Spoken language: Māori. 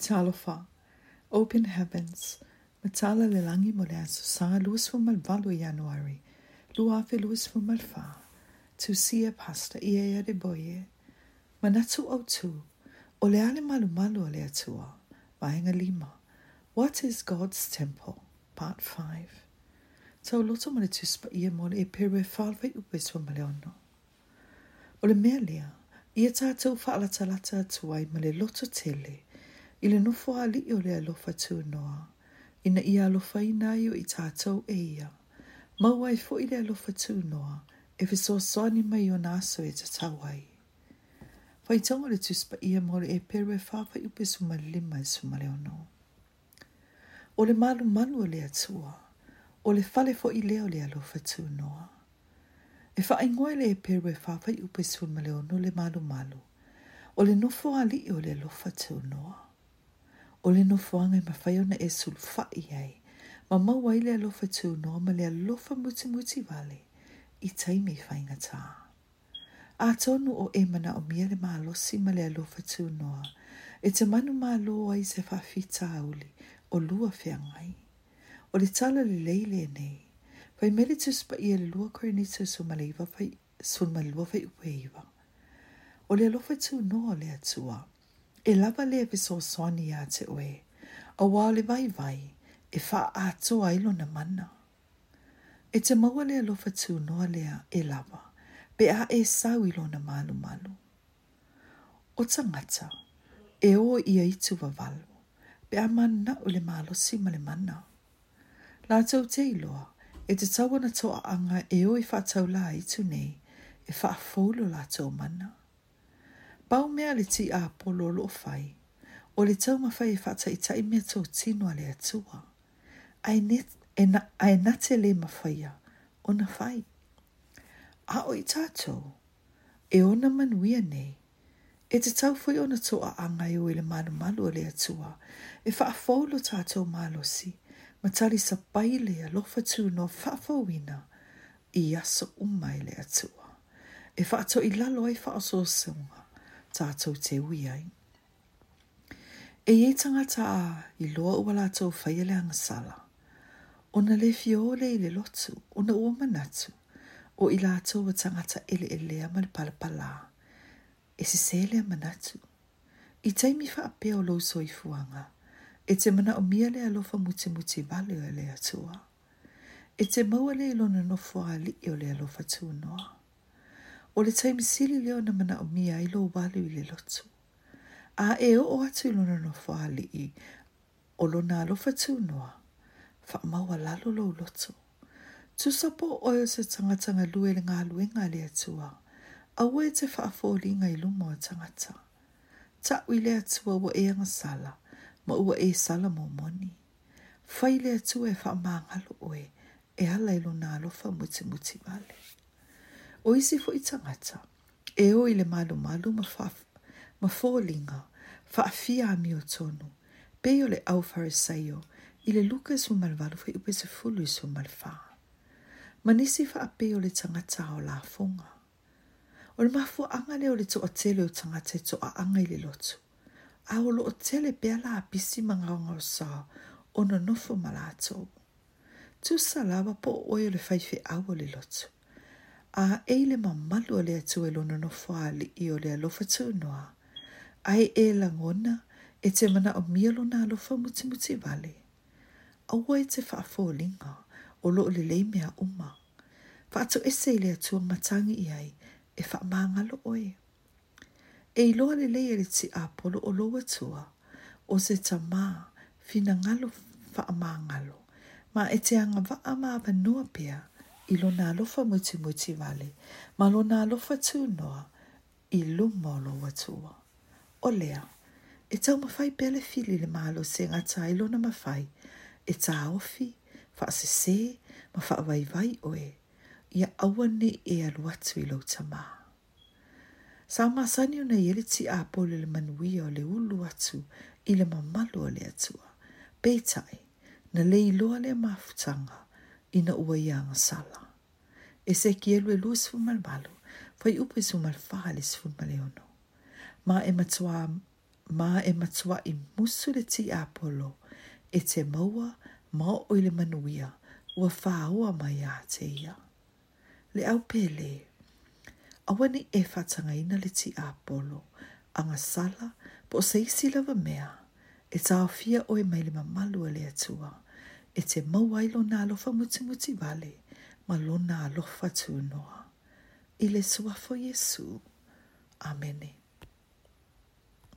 Metalofa, Open Heavens, Metala Lelangi Moleasusa, Luz Fumalvalu Januari, Luafi Luz Fumalfa, Tusia Pasta Iea de Boye, Manatu Otu, Oleale Malumalu Oleatua, Vainga Lima, What is God's Temple? Part 5. Tauloto Maletuspa Ia Mole e Pere Falve Ubis Fumaleono. Ole Melia, Ia tātou whaalatalata atuai ma loto tele i le nofo a li o le alofa tū noa, ina i alofa i nāio i tātou e ia. Mau ai fo i le alofa tū noa, e fiso soani mai o nāso e tatawai. Fai tango le tūspa ia mōle e pere fāwha i upe suma lima i suma le ono. O le malu manu o le atua, o le fale fo i leo le alofa tū noa. E fa ingoe le e peru e fafai upe sun maleo no le malu malu. O le nofo a li o le lofa tū noa o le nofoanga i mawhai ona e sulfa i ei. Ma maua i le alofa tū noa ma le alofa muti muti wale i taimi whainga tā. A tonu o e mana o mia le maa losi ma le alofa tū noa e te manu maa loa i se whawhita auli o lua whiangai. O le tala le leile e nei, whai mele tuspa i e lua korenita su ma le iwa whai su ma lua whai upe iwa. O le alofa tū noa le atua, e lava le pe so soni a te oe, a wale vai vai, e wha ato ailo na mana. E te maua lea lofa tū noa lea e lava, pe a e sau ilo na malu malu. O tangata, e o ia itu wawalu, be a mana o le malo si le mana. La tau te iloa, e te tawana toa anga e o i whatau la itu nei, e wha folo la tau mana. Pau mea le ti a polo lo fai. O le tau mawhai e whata i tai mea tau tino a le atua. Ai e nate le mawhaia o na fai. A o i tātou, e ona manuia nei, e te tau fwi ona toa a ngai o e le malu malu o le atua, e wha a fōlo tātou malosi, ma tari sa paile a lofa tū no wha i aso umai le atua. E wha a to i lalo e wha a so tātou te ui ai. E e tangata a i loa ua lātou whaiele angasala. Ona le fiole i le lotu, ona ua manatu, o i lātou wa tangata ele ele a mali palapala. E se sele a manatu. I taimi wha apea o lousa i fuanga, e te mana o mia le alofa muti muti vale o ele atua. E te maua le ilona nofoa li i o le alofa tuu noa. O le taimi sili leo na mana o mia i lo walu i le lotu. A e o o atu i luna no fwa i o lo na lo fatu noa. Fa maua lalo lo lotu. Tu sapo o yo e se tangata nga lue le ngā lue ngā le atua. A ue te fa afo li ngai lumo o tangata. Ta ui le atua wa e anga sala. Ma ua e sala mo moni. Fai le atua e fa maa ngalo oe. E ala ilo na fa muti muti vale o isi fo i tangata, e o i le malu malu ma, fa, ma fo linga, fa a fia a mi o tonu, pe le au fariseio, i le luka su malvalu fa i upe se fulu su malfa. Ma nisi fa a pe o le tangata o la funga. O le mafu anga le o le to a tele o tangata e to a anga i le lotu. A o lo o tele pe ala a pisi ma ngaunga o sa, o no nofo malato. Tu salawa po e o le faife awo le lotu a eile ma malu le atu e lona no whaali i o le alofa tūnoa. Ai e langona e te mana o mielo na alofa muti muti vale. Aua e te whaafo linga o lo le lei mea uma. Whaato e se le atu matangi i ai e wha maanga lo oe. E i loa le lei e le ti a polo o loa tua o se ta ma fina ngalo wha maanga lo. Ma e te anga wha a maa pia i lo nā lofa muti muti wale, ma lo nā lofa tū noa i lumo lo watua. O lea, e tau mawhai pele fili le mālo se ngata i lo na mawhai, e tā ofi, wha se se, ma wha wai wai oe, ia awane e alu atu i lo ta mā. Sa masani o na yele ti a pole le manui o le ulu atu i le mamalo o le atua, peitai, na le iloa le mafutanga, ina ua ia ma sala. E se ki elu e lua sifu mal malu, fai upu e sumal faa le sifu mal eono. Ma e matua, ma e matua i musu le ti apolo, e te maua ma o le manuia ua faa ua mai a te ia. Le au pele, awani e fatanga ina le ti apolo, anga sala, po se isi lava mea, e tau fia oe mai le mamalua le atua. Le atua e te mawailo nā lofa muti muti vale, ma lo nā lofa tūnoa. I suafo Jesu. Amenei.